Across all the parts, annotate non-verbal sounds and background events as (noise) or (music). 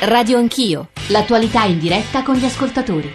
Radio Anch'io, l'attualità in diretta con gli ascoltatori.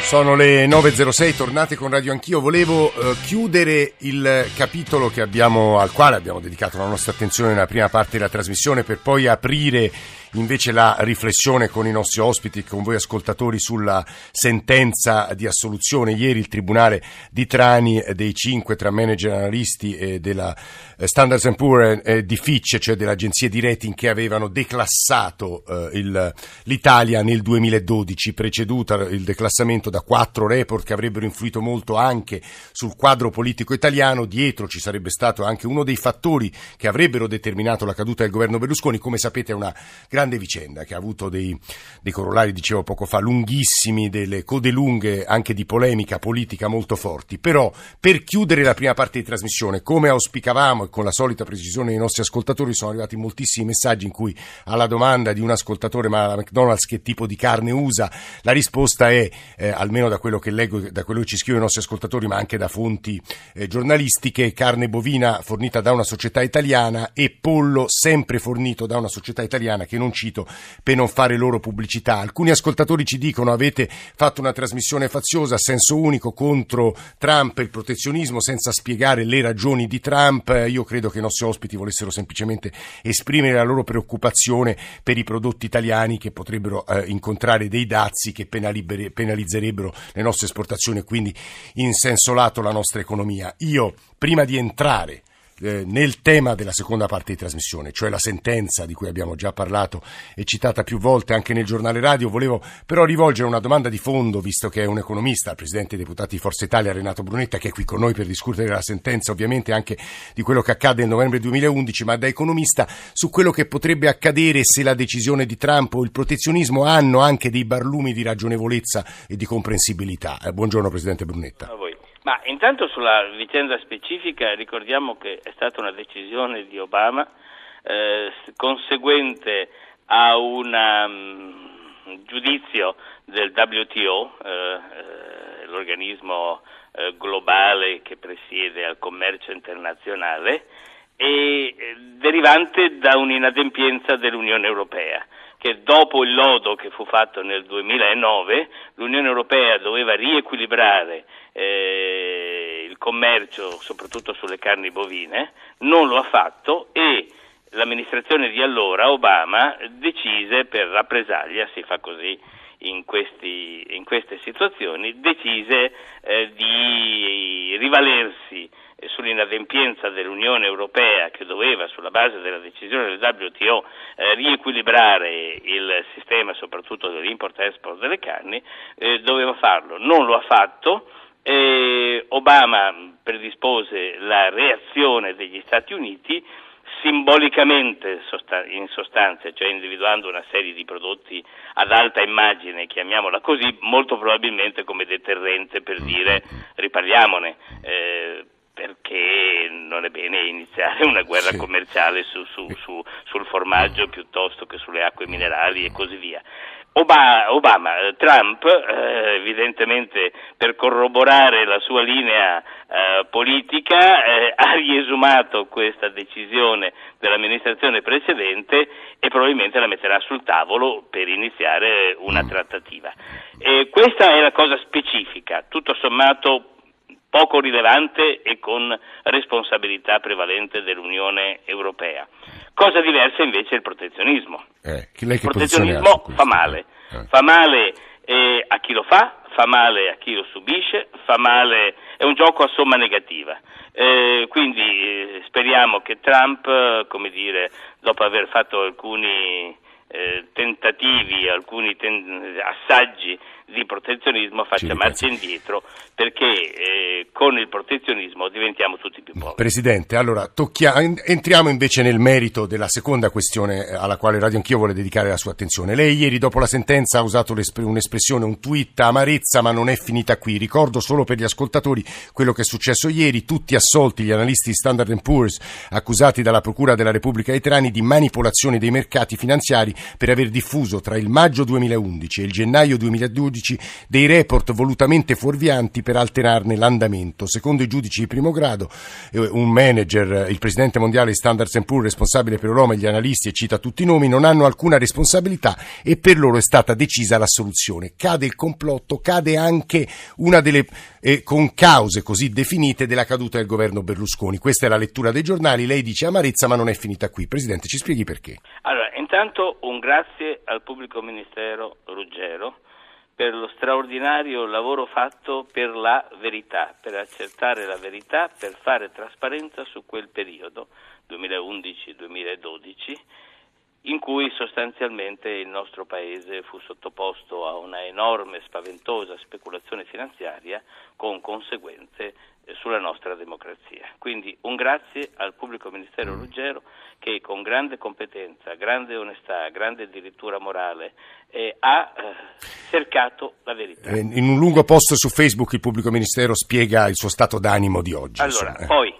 Sono le 9.06, tornate con Radio Anch'io. Volevo eh, chiudere il capitolo abbiamo, al quale abbiamo dedicato la nostra attenzione nella prima parte della trasmissione per poi aprire invece la riflessione con i nostri ospiti, con voi ascoltatori sulla sentenza di assoluzione. Ieri il Tribunale di Trani dei cinque tra manager analisti e della eh, Standards Poor's di Fitch, cioè delle agenzie di rating che avevano declassato eh, il, l'Italia nel 2012, preceduta il declassamento da quattro report che avrebbero influito molto anche sul quadro politico italiano. Dietro ci sarebbe stato anche uno dei fattori che avrebbero determinato la caduta del governo Berlusconi. Come sapete è una grande vicenda che ha avuto dei, dei corollari, dicevo poco fa, lunghissimi, delle code lunghe anche di polemica politica molto forti. Però per chiudere la prima parte di trasmissione, come auspicavamo e con la solita precisione dei nostri ascoltatori, sono arrivati moltissimi messaggi in cui alla domanda di un ascoltatore, ma la McDonald's che tipo di carne usa, la risposta è, eh, almeno da quello che leggo, da quello che ci scrivono i nostri ascoltatori, ma anche da fonti eh, giornalistiche, carne bovina fornita da una società italiana e pollo sempre fornito da una società italiana che non non cito per non fare loro pubblicità. Alcuni ascoltatori ci dicono avete fatto una trasmissione faziosa a senso unico contro Trump e il protezionismo senza spiegare le ragioni di Trump. Io credo che i nostri ospiti volessero semplicemente esprimere la loro preoccupazione per i prodotti italiani che potrebbero eh, incontrare dei dazi che penalizzerebbero le nostre esportazioni e quindi in senso lato la nostra economia. Io, prima di entrare eh, nel tema della seconda parte di trasmissione, cioè la sentenza di cui abbiamo già parlato e citata più volte anche nel giornale radio, volevo però rivolgere una domanda di fondo, visto che è un economista, il Presidente dei Deputati di Forza Italia, Renato Brunetta, che è qui con noi per discutere la sentenza, ovviamente anche di quello che accade nel novembre 2011, ma da economista su quello che potrebbe accadere se la decisione di Trump o il protezionismo hanno anche dei barlumi di ragionevolezza e di comprensibilità. Eh, buongiorno Presidente Brunetta. Ma intanto sulla vicenda specifica ricordiamo che è stata una decisione di Obama eh, conseguente a un um, giudizio del WTO, eh, eh, l'organismo eh, globale che presiede al commercio internazionale, e eh, derivante da un'inadempienza dell'Unione Europea che dopo il lodo che fu fatto nel 2009 l'Unione Europea doveva riequilibrare eh, il commercio soprattutto sulle carni bovine, non lo ha fatto e l'amministrazione di allora, Obama, decise per rappresaglia, si fa così in, questi, in queste situazioni, decise eh, di rivalersi sull'inadempienza dell'Unione Europea che doveva, sulla base della decisione del WTO, eh, riequilibrare il sistema soprattutto dell'import-export delle carni, eh, doveva farlo. Non lo ha fatto. Eh, Obama predispose la reazione degli Stati Uniti simbolicamente in sostanza, cioè individuando una serie di prodotti ad alta immagine, chiamiamola così, molto probabilmente come deterrente per dire riparliamone. Eh, perché non è bene iniziare una guerra sì. commerciale su, su, su, sul formaggio piuttosto che sulle acque minerali e così via. Obama, Obama Trump, eh, evidentemente per corroborare la sua linea eh, politica, eh, ha riesumato questa decisione dell'amministrazione precedente e probabilmente la metterà sul tavolo per iniziare una mm. trattativa. questa è la cosa specifica, tutto sommato poco rilevante e con responsabilità prevalente dell'Unione Europea. Cosa diversa invece è il protezionismo. Eh, il protezionismo fa male, eh. fa male eh, a chi lo fa, fa male a chi lo subisce, fa male, è un gioco a somma negativa. Eh, quindi eh, speriamo che Trump, come dire, dopo aver fatto alcuni eh, tentativi, alcuni ten- assaggi di protezionismo faccia marcia indietro perché eh, con il protezionismo diventiamo tutti più poveri. Presidente, allora tocchia- entriamo invece nel merito della seconda questione eh, alla quale Radio Anch'io vuole dedicare la sua attenzione. Lei ieri dopo la sentenza ha usato un'espressione, un tweet amarezza, ma non è finita qui. Ricordo solo per gli ascoltatori quello che è successo ieri, tutti assolti gli analisti Standard Poor's accusati dalla Procura della Repubblica dei Trani di manipolazione dei mercati finanziari per aver diffuso tra il maggio 2011 e il gennaio 2012 giudici dei report volutamente fuorvianti per alterarne l'andamento. Secondo i giudici di primo grado, eh, un manager, il presidente mondiale di Standards Poor's responsabile per Roma e gli analisti, e cita tutti i nomi, non hanno alcuna responsabilità e per loro è stata decisa la soluzione. Cade il complotto, cade anche una delle eh, con cause così definite della caduta del governo Berlusconi. Questa è la lettura dei giornali, lei dice amarezza ma non è finita qui. Presidente, ci spieghi perché? Allora, intanto un grazie al pubblico ministero Ruggero per lo straordinario lavoro fatto per la verità, per accertare la verità, per fare trasparenza su quel periodo 2011-2012 in cui sostanzialmente il nostro Paese fu sottoposto a una enorme, spaventosa speculazione finanziaria con conseguenze eh, sulla nostra democrazia. Quindi un grazie al pubblico ministero Ruggero che con grande competenza, grande onestà, grande addirittura morale eh, ha eh, cercato la verità. Eh, in un lungo post su Facebook il pubblico ministero spiega il suo stato d'animo di oggi. Allora, insomma. poi,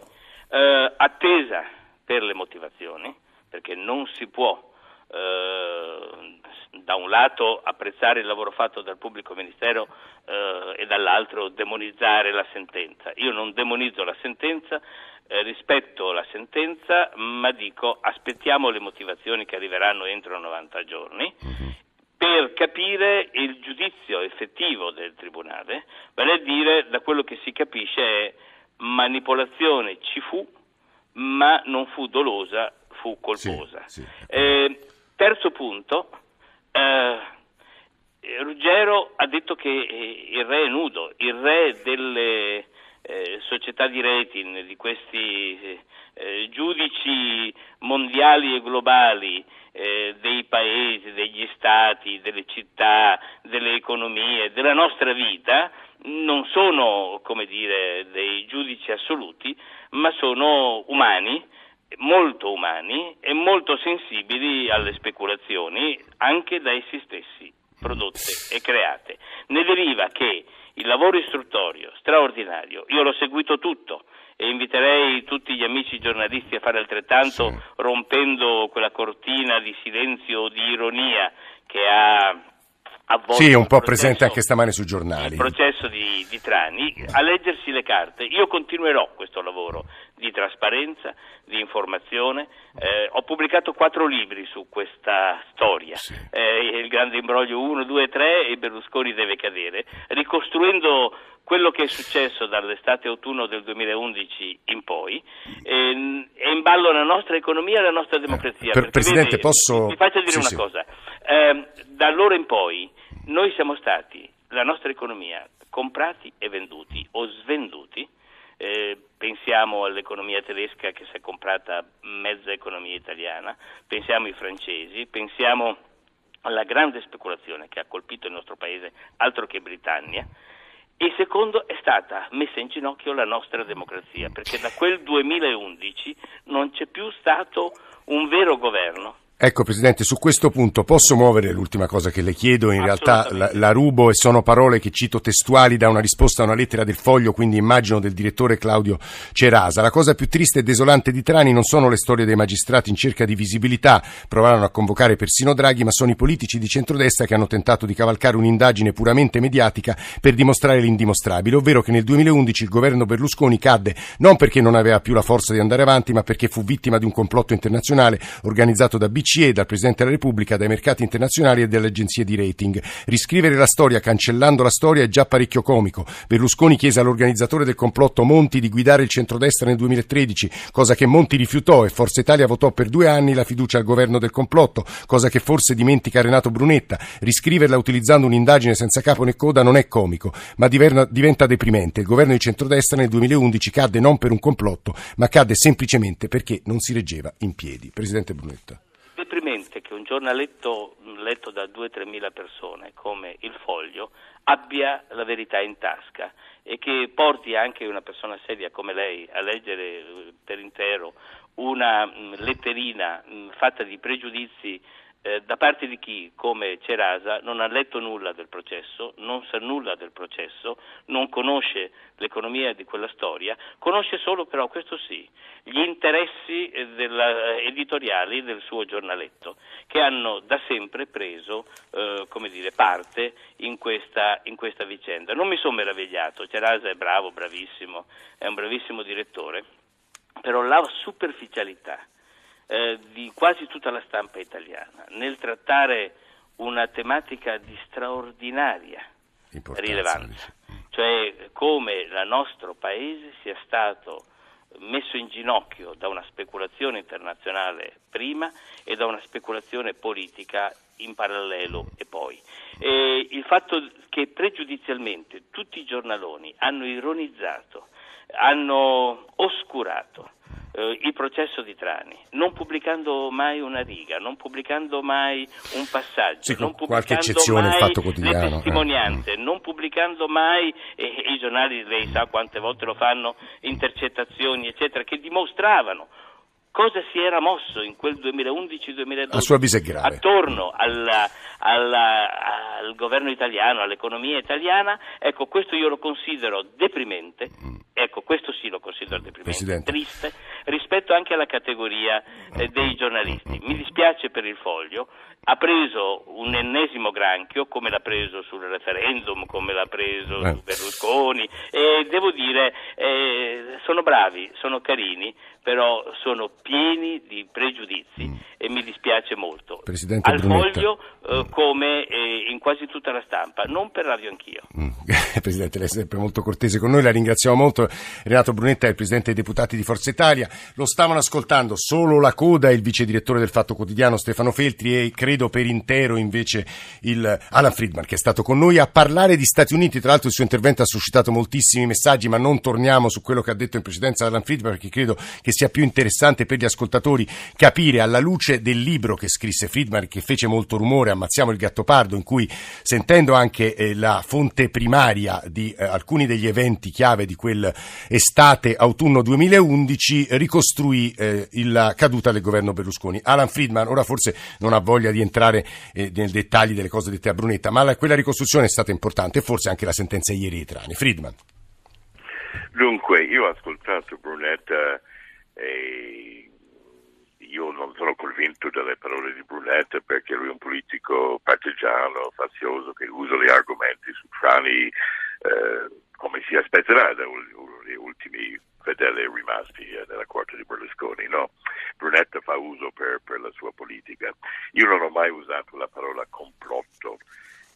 eh, attesa per le motivazioni, perché non si può eh, da un lato apprezzare il lavoro fatto dal pubblico ministero eh, e dall'altro demonizzare la sentenza. Io non demonizzo la sentenza, eh, rispetto la sentenza, ma dico aspettiamo le motivazioni che arriveranno entro 90 giorni mhm. per capire il giudizio effettivo del Tribunale, vale a dire da quello che si capisce è manipolazione ci fu, ma non fu dolosa, fu colposa. Sì, sì. Eh, Terzo punto, eh, Ruggero ha detto che eh, il re è nudo, il re delle eh, società di rating, di questi eh, giudici mondiali e globali eh, dei paesi, degli stati, delle città, delle economie, della nostra vita, non sono come dire, dei giudici assoluti, ma sono umani molto umani e molto sensibili alle speculazioni anche da essi stessi prodotte e create. Ne deriva che il lavoro istruttorio straordinario, io l'ho seguito tutto e inviterei tutti gli amici giornalisti a fare altrettanto sì. rompendo quella cortina di silenzio di ironia che ha sì, un po' presente anche stamane sui giornali. Il processo di, di, Trani, a leggersi le carte. Io continuerò questo lavoro di trasparenza, di informazione. Eh, ho pubblicato quattro libri su questa storia, sì. eh, il grande imbroglio 1, 2, 3 e Berlusconi deve cadere, ricostruendo quello che è successo dall'estate-autunno del 2011 in poi eh, è in ballo la nostra economia e la nostra democrazia. Per, Presidente, vede, posso... Vi faccio dire sì, una sì. cosa. Eh, da allora in poi noi siamo stati, la nostra economia, comprati e venduti o svenduti. Eh, pensiamo all'economia tedesca che si è comprata mezza economia italiana, pensiamo ai francesi, pensiamo alla grande speculazione che ha colpito il nostro paese, altro che Britannia, e secondo è stata messa in ginocchio la nostra democrazia, perché da quel 2011 non c'è più stato un vero governo Ecco Presidente, su questo punto posso muovere l'ultima cosa che le chiedo, in realtà la, la, rubo e sono parole che cito testuali da una risposta a una lettera del foglio, quindi immagino del direttore Claudio Cerasa. La cosa più triste e desolante di Trani non sono le storie dei magistrati in cerca di visibilità, provarono a convocare persino Draghi, ma sono i politici di centrodestra che hanno tentato di cavalcare un'indagine puramente mediatica per dimostrare l'indimostrabile, ovvero che nel 2011 il governo Berlusconi cadde non perché non aveva più la forza di andare avanti, ma perché fu vittima di un complotto internazionale organizzato da BC BCE, dal Presidente della Repubblica, dai mercati internazionali e dalle agenzie di rating. Riscrivere la storia cancellando la storia è già parecchio comico. Berlusconi chiese all'organizzatore del complotto Monti di guidare il centrodestra nel 2013, cosa che Monti rifiutò e Forza Italia votò per due anni la fiducia al governo del complotto, cosa che forse dimentica Renato Brunetta. Riscriverla utilizzando un'indagine senza capo né coda non è comico, ma diventa deprimente. Il governo di centrodestra nel 2011 cadde non per un complotto, ma cadde semplicemente perché non si reggeva in piedi. Presidente Brunetta deprimente che un giornaletto letto da 2-3 mila persone come il foglio abbia la verità in tasca e che porti anche una persona seria come lei a leggere eh, per intero una mm, letterina mm, fatta di pregiudizi eh, da parte di chi, come Cerasa, non ha letto nulla del processo, non sa nulla del processo, non conosce l'economia di quella storia, conosce solo però, questo sì, gli interessi eh, della, eh, editoriali del suo giornaletto, che hanno da sempre preso eh, dire, parte in questa, in questa vicenda. Non mi sono meravigliato, Cerasa è bravo, bravissimo, è un bravissimo direttore, però la superficialità eh, di quasi tutta la stampa italiana nel trattare una tematica di straordinaria rilevanza, cioè come il nostro paese sia stato messo in ginocchio da una speculazione internazionale prima e da una speculazione politica in parallelo e poi. E il fatto che pregiudizialmente tutti i giornaloni hanno ironizzato, hanno oscurato eh, il processo di Trani, non pubblicando mai una riga, non pubblicando mai un passaggio, sì, non pubblicando mai le eh. testimonianze, eh. non pubblicando mai, e, i giornali lei sa quante volte lo fanno, intercettazioni, eccetera, che dimostravano cosa si era mosso in quel 2011-2012 attorno alla, alla, al governo italiano, all'economia italiana, ecco questo io lo considero deprimente, mm. ecco questo sì lo considero deprimente, Presidente. triste, rispetto anche alla categoria eh, dei giornalisti. Mi dispiace per il foglio, ha preso un ennesimo granchio come l'ha preso sul referendum, come l'ha preso eh. su Berlusconi e devo dire eh, sono bravi, sono carini, però sono pieni di pregiudizi mm. e mi dispiace molto. Presidente Al Brunetta. foglio eh, mm. come eh, in quasi tutta la stampa, non per radio anch'io. Mm. (laughs) Presidente, lei è sempre molto cortese con noi, la ringraziamo molto. Renato Brunetta è il Presidente dei Deputati di Forza Italia. Lo stavano ascoltando solo la coda, il Vice Direttore del Fatto Quotidiano Stefano Feltri e credo per intero invece il Alan Friedman che è stato con noi a parlare di Stati Uniti. Tra l'altro il suo intervento ha suscitato moltissimi messaggi, ma non torniamo su quello che ha detto in precedenza Alan Friedman perché credo che sia più interessante per gli ascoltatori capire alla luce del libro che scrisse Friedman, che fece molto rumore, Ammazziamo il gattopardo, in cui sentendo anche eh, la fonte primaria di eh, alcuni degli eventi chiave di quell'estate-autunno 2011, ricostruì eh, la caduta del governo Berlusconi. Alan Friedman ora forse non ha voglia di entrare eh, nei dettagli delle cose dette a Brunetta, ma la, quella ricostruzione è stata importante e forse anche la sentenza ieri di Trani. Friedman. Dunque, io ho ascoltato Brunetta e io non sono convinto delle parole di Brunetta perché lui è un politico partigiano, fazioso, che usa gli argomenti su Trani eh, come si aspetterà dagli ultimi fedeli rimasti eh, nella corte di Berlusconi. No, Brunetta fa uso per, per la sua politica. Io non ho mai usato la parola complotto.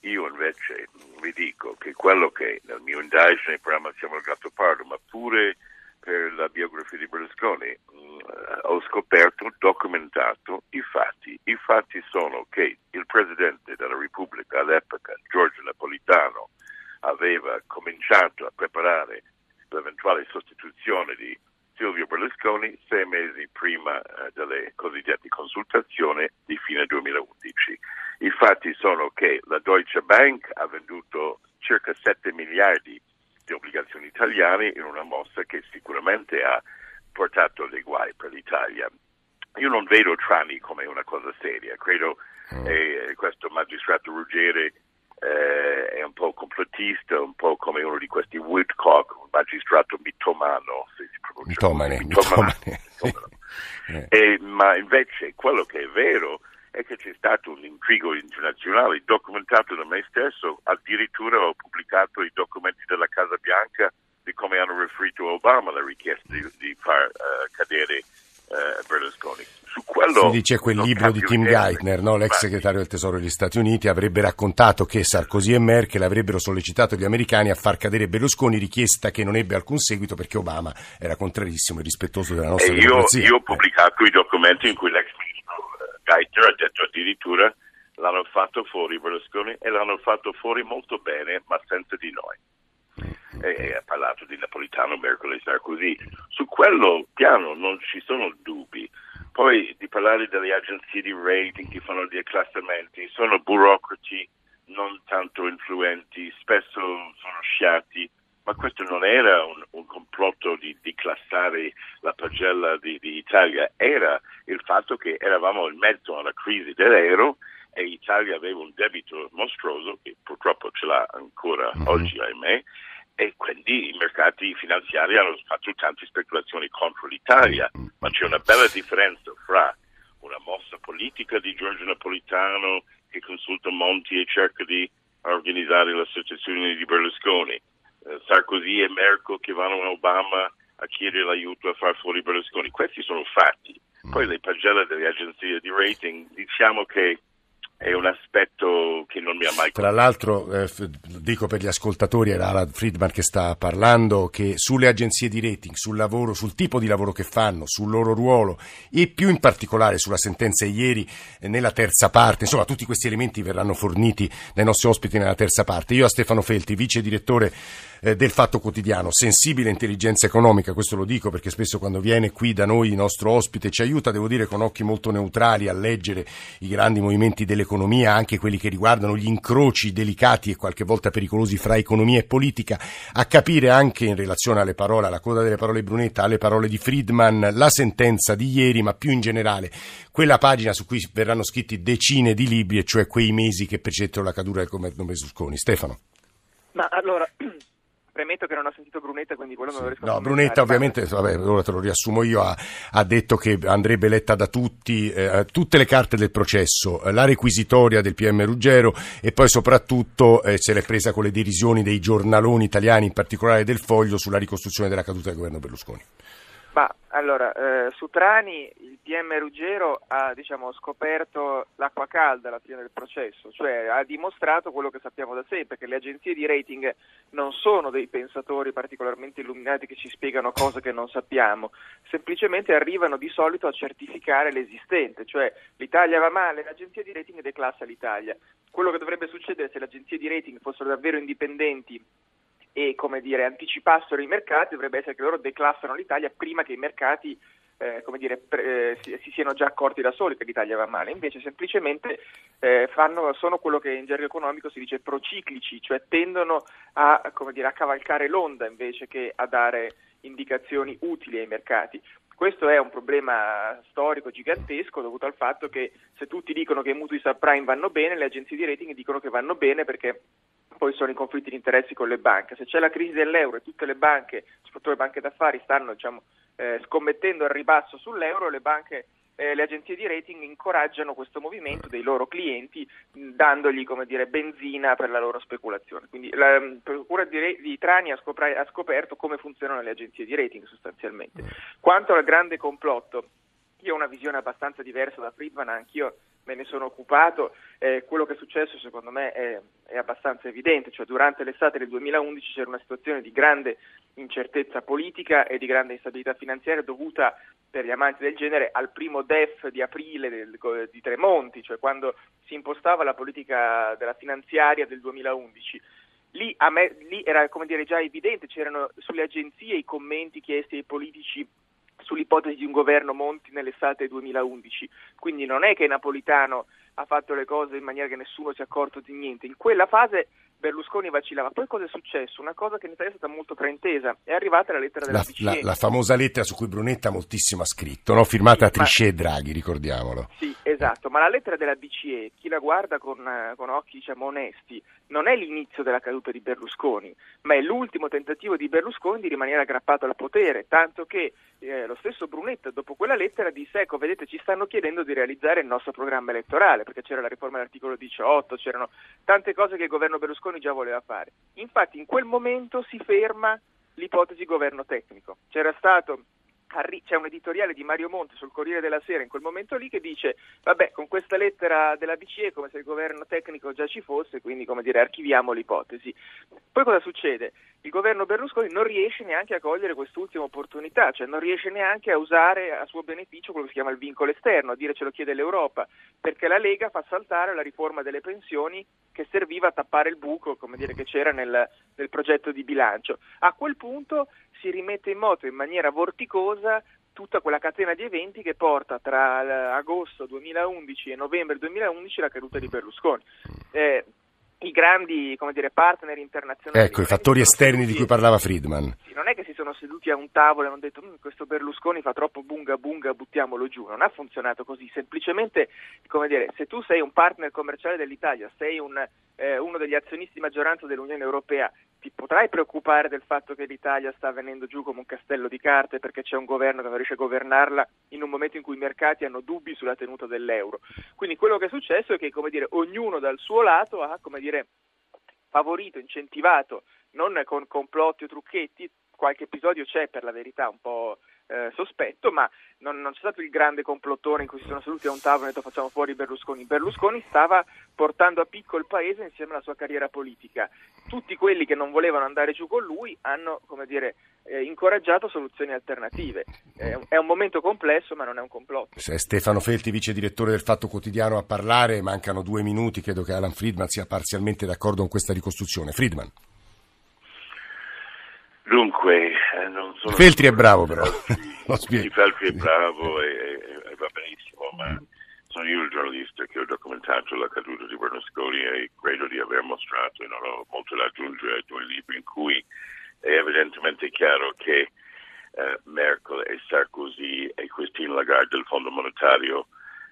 Io invece vi dico che quello che nel mio indagine per Ammazziamo il gatto pardo, ma pure per la biografia di Berlusconi, mh, mm, ho scoperto, documentato i fatti. I fatti sono che il Presidente della Repubblica all'epoca, Giorgio Napolitano, aveva cominciato a preparare l'eventuale sostituzione di Silvio Berlusconi sei mesi prima eh, delle cosiddette consultazioni di fine 2011. I fatti sono che la Deutsche Bank ha venduto circa 7 miliardi di obbligazioni italiane in una mossa che sicuramente ha portato dei guai per l'Italia. Io non vedo Trani come una cosa seria, credo mm. eh, questo magistrato Ruggeri eh, è un po' complottista, un po' come uno di questi Woodcock, un magistrato mitomano, se si pronuncia mitomane, mitomane. mitomane. eh. e, ma invece quello che è vero è che c'è stato un intrigo internazionale documentato da me stesso, addirittura ho pubblicato i documenti della Casa Bianca di come hanno riferito Obama la richiesta di, di far uh, cadere uh, Berlusconi. Su quello si dice quel libro di Tim Geithner, no? l'ex segretario del Tesoro degli Stati Uniti, avrebbe raccontato che Sarkozy e Merkel avrebbero sollecitato gli americani a far cadere Berlusconi, richiesta che non ebbe alcun seguito perché Obama era contrarissimo e rispettoso della nostra e democrazia. Io ho pubblicato i documenti in cui l'ex Geithner ha detto addirittura l'hanno fatto fuori Berlusconi e l'hanno fatto fuori molto bene, ma senza di noi. E ha parlato di Napolitano, Merkel e Sarkozy. Su quello piano non ci sono dubbi. Poi di parlare delle agenzie di rating che fanno gli acclassamenti, sono burocrati non tanto influenti, spesso sono sciati, ma questo non era un, un complotto di declassare la pagella di, di, Italia, era il fatto che eravamo in mezzo alla crisi dell'euro e Italia aveva un debito mostruoso, che purtroppo ce l'ha ancora mm-hmm. oggi, ahimè, e quindi i mercati finanziari hanno fatto tante speculazioni contro l'Italia, mm-hmm. ma c'è una bella differenza fra una mossa politica di Giorgio Napolitano che consulta Monti e cerca di organizzare l'associazione di Berlusconi, eh, Sarkozy e Merkel che vanno a Obama a chiedere l'aiuto a far fuori Berlusconi. Questi sono fatti. Poi mm. le pagelle delle agenzie di rating, diciamo che è un aspetto che non mi ha mai Tra l'altro, eh, dico per gli ascoltatori, era Alan Friedman che sta parlando, che sulle agenzie di rating, sul lavoro, sul tipo di lavoro che fanno, sul loro ruolo e più in particolare sulla sentenza ieri eh, nella terza parte, insomma tutti questi elementi verranno forniti dai nostri ospiti nella terza parte. Io a Stefano Felti, vice direttore eh, del Fatto Quotidiano, sensibile intelligenza economica, questo lo dico perché spesso quando viene qui da noi il nostro ospite ci aiuta, devo dire, con occhi molto neutrali a leggere i grandi movimenti dell'economia anche quelli che riguardano gli incroci delicati e qualche volta pericolosi fra economia e politica, a capire anche in relazione alle parole, alla coda delle parole Brunetta, alle parole di Friedman, la sentenza di ieri, ma più in generale quella pagina su cui verranno scritti decine di libri, e cioè quei mesi che precettero la caduta del governo Berlusconi. Stefano. Ma allora, Premetto che non ho sentito Brunetta, quindi quello sì. non lo riesco no, a Brunetta ovviamente, vabbè, ora te lo riassumo io, ha, ha detto che andrebbe letta da tutti, eh, tutte le carte del processo, la requisitoria del PM Ruggero e poi soprattutto eh, se l'è presa con le derisioni dei giornaloni italiani, in particolare del Foglio, sulla ricostruzione della caduta del governo Berlusconi. Ma allora, eh, su Trani il PM Ruggero ha diciamo, scoperto l'acqua calda alla fine del processo, cioè ha dimostrato quello che sappiamo da sempre, che le agenzie di rating non sono dei pensatori particolarmente illuminati che ci spiegano cose che non sappiamo, semplicemente arrivano di solito a certificare l'esistente, cioè l'Italia va male, l'agenzia di rating declassa l'Italia. Quello che dovrebbe succedere se le agenzie di rating fossero davvero indipendenti e come dire, anticipassero i mercati, dovrebbe essere che loro declassano l'Italia prima che i mercati eh, come dire, pre, eh, si, si, siano già accorti da soli che l'Italia va male, invece semplicemente eh, fanno, sono quello che in gergo economico si dice prociclici, cioè tendono a, dire, a cavalcare l'onda invece che a dare indicazioni utili ai mercati. Questo è un problema storico gigantesco dovuto al fatto che se tutti dicono che i mutui subprime vanno bene, le agenzie di rating dicono che vanno bene perché poi sono i conflitti di interessi con le banche. Se c'è la crisi dell'euro e tutte le banche, soprattutto le banche d'affari, stanno diciamo, eh, scommettendo al ribasso sull'euro, le banche eh, le agenzie di rating incoraggiano questo movimento dei loro clienti dandogli dire, benzina per la loro speculazione. Quindi la Procura di, di Trani ha, scopra- ha, scoperto come funzionano le agenzie di rating sostanzialmente. Quanto al grande complotto, io ho una visione abbastanza diversa da Friedman, anch'io me ne sono occupato, eh, quello che è successo secondo me è, è, abbastanza evidente, cioè durante l'estate del 2011 c'era una situazione di grande incertezza politica e di grande instabilità finanziaria dovuta per gli amanti del genere al primo DEF di aprile del, di Tremonti, cioè quando si impostava la politica della finanziaria del 2011. Lì, me, lì era dire, già evidente, c'erano sulle agenzie i commenti chiesti ai politici sull'ipotesi di un governo Monti nell'estate 2011. Quindi non è che Napolitano ha fatto le cose in maniera che nessuno si è accorto di niente. In quella fase Berlusconi vacillava. Poi cosa è successo? Una cosa che in Italia è stata molto fraintesa. È arrivata la lettera della la, BCE. La, la, famosa lettera su cui Brunetta moltissimo ha scritto, no? firmata sì, Trichet e Draghi, ricordiamolo. Sì, esatto. Ma la lettera della BCE, chi la guarda con, con occhi diciamo, onesti, non è l'inizio della caduta di Berlusconi, ma è l'ultimo tentativo di Berlusconi di rimanere aggrappato al potere. Tanto che eh, lo stesso Brunetta, dopo quella lettera, disse: Ecco, vedete, ci stanno chiedendo di realizzare il nostro programma elettorale, perché c'era la riforma dell'articolo 18, c'erano tante cose che il governo Berlusconi già voleva fare. Infatti in quel momento si ferma l'ipotesi governo tecnico. C'era stato c'è un editoriale di Mario Monti sul Corriere della Sera in quel momento lì che dice vabbè con questa lettera della BCE come se il governo tecnico già ci fosse quindi come dire archiviamo l'ipotesi poi cosa succede? il governo Berlusconi non riesce neanche a cogliere quest'ultima opportunità cioè non riesce neanche a usare a suo beneficio quello che si chiama il vincolo esterno a dire ce lo chiede l'Europa perché la Lega fa saltare la riforma delle pensioni che serviva a tappare il buco come dire, che c'era nel, nel progetto di bilancio a quel punto si rimette in moto in maniera vorticosa tutta quella catena di eventi che porta tra agosto 2011 e novembre 2011 la caduta di Berlusconi. Eh, i grandi come dire, partner internazionali. Ecco, i fattori esterni di cui parlava Friedman. Sì, non è che si sono seduti a un tavolo e hanno detto mm, questo Berlusconi fa troppo bunga bunga, buttiamolo giù. Non ha funzionato così. Semplicemente, come dire, se tu sei un partner commerciale dell'Italia, sei un, eh, uno degli azionisti di maggioranza dell'Unione Europea, ti potrai preoccupare del fatto che l'Italia sta venendo giù come un castello di carte perché c'è un governo che non riesce a governarla in un momento in cui i mercati hanno dubbi sulla tenuta dell'euro. Quindi quello che è successo è che, dire, ognuno dal suo lato ha, dire, favorito, incentivato, non con complotti o trucchetti, qualche episodio c'è per la verità un po' eh, sospetto, ma non, non, c'è stato il grande complottone in cui si sono seduti a un tavolo e hanno detto facciamo fuori Berlusconi. Berlusconi stava portando a picco il paese insieme alla sua carriera politica. Tutti quelli che non volevano andare giù con lui hanno, come dire, eh, incoraggiato soluzioni alternative. Eh, è un momento complesso, ma non è un complotto. Se Stefano Felti, vice direttore del Fatto Quotidiano, a parlare, mancano due minuti, credo che Alan Friedman sia parzialmente d'accordo con questa ricostruzione. Friedman. Dunque, eh, non sono... Feltri è bravo però. (laughs) Spiego. Feltri è bravo e, e, va benissimo, ma sono io il giornalista che ho documentato la caduta di Berlusconi e credo di aver mostrato, e non ho molto da aggiungere, due libri in cui è evidentemente chiaro che eh, Merkel e Sarkozy e Christine Lagarde del Fondo Monetario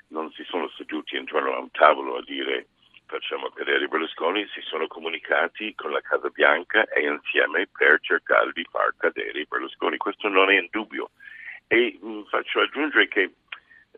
non si sono seduti intorno a un tavolo a dire facciamo cadere Berlusconi, si sono comunicati con la Casa Bianca e insieme per cercare di far cadere Berlusconi. Questo non è in dubbio. E mh, mm, faccio aggiungere che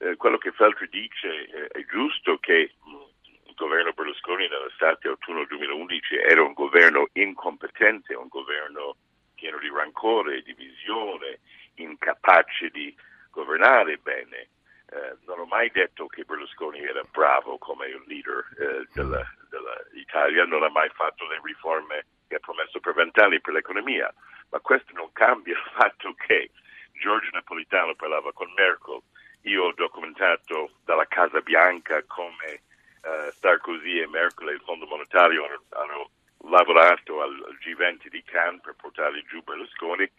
eh, quello che Feltri dice eh, è giusto che mh, mm, il governo Berlusconi nell'estate autunno 2011 era un governo incompetente, un governo pieno di rancore, divisione, incapace di governare bene. Eh, non ho mai detto che Berlusconi era bravo come leader eh, della, dell'Italia, non ha mai fatto le riforme che ha promesso per vent'anni per l'economia, ma questo non cambia il fatto che Giorgio Napolitano parlava con Merkel, io ho documentato dalla Casa Bianca come uh, Sarkozy e Merkel e il Fondo Monetario hanno, hanno lavorato al, al, G20 di Cannes per portare giù Berlusconi,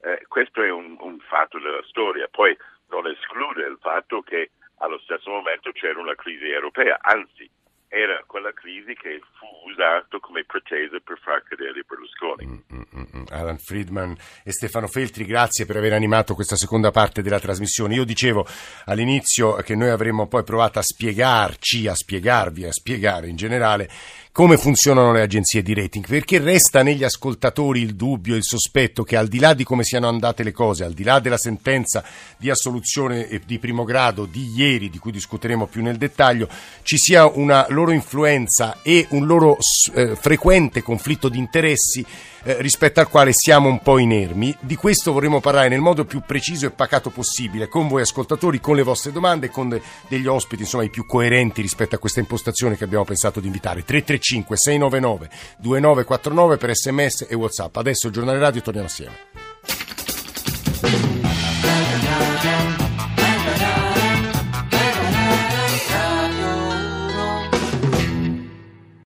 eh, questo è un, un fatto della storia. Poi non esclude il fatto che allo stesso momento c'era una crisi europea, anzi era quella crisi che fu usata come pretesa per far cadere Berlusconi. Mm, mm, mm, mm, Alan Friedman e Stefano Feltri, grazie per aver animato questa seconda parte della trasmissione. Io dicevo all'inizio che noi avremmo poi provato a spiegarci, a spiegarvi, a spiegare in generale come funzionano le agenzie di rating, perché resta negli ascoltatori il dubbio, il sospetto che al di là di come siano andate le cose, al di là della sentenza di assoluzione di primo grado di ieri, di cui discuteremo più nel dettaglio, ci sia una loro influenza e un loro eh, frequente conflitto di interessi eh, rispetto al quale siamo un po' inermi. Di questo vorremmo parlare nel modo più preciso e pacato possibile con voi ascoltatori, con le vostre domande, con de- degli ospiti insomma i più coerenti rispetto a questa impostazione che abbiamo pensato di invitare. 335 699 2949 per sms e whatsapp. Adesso il giornale radio torniamo assieme.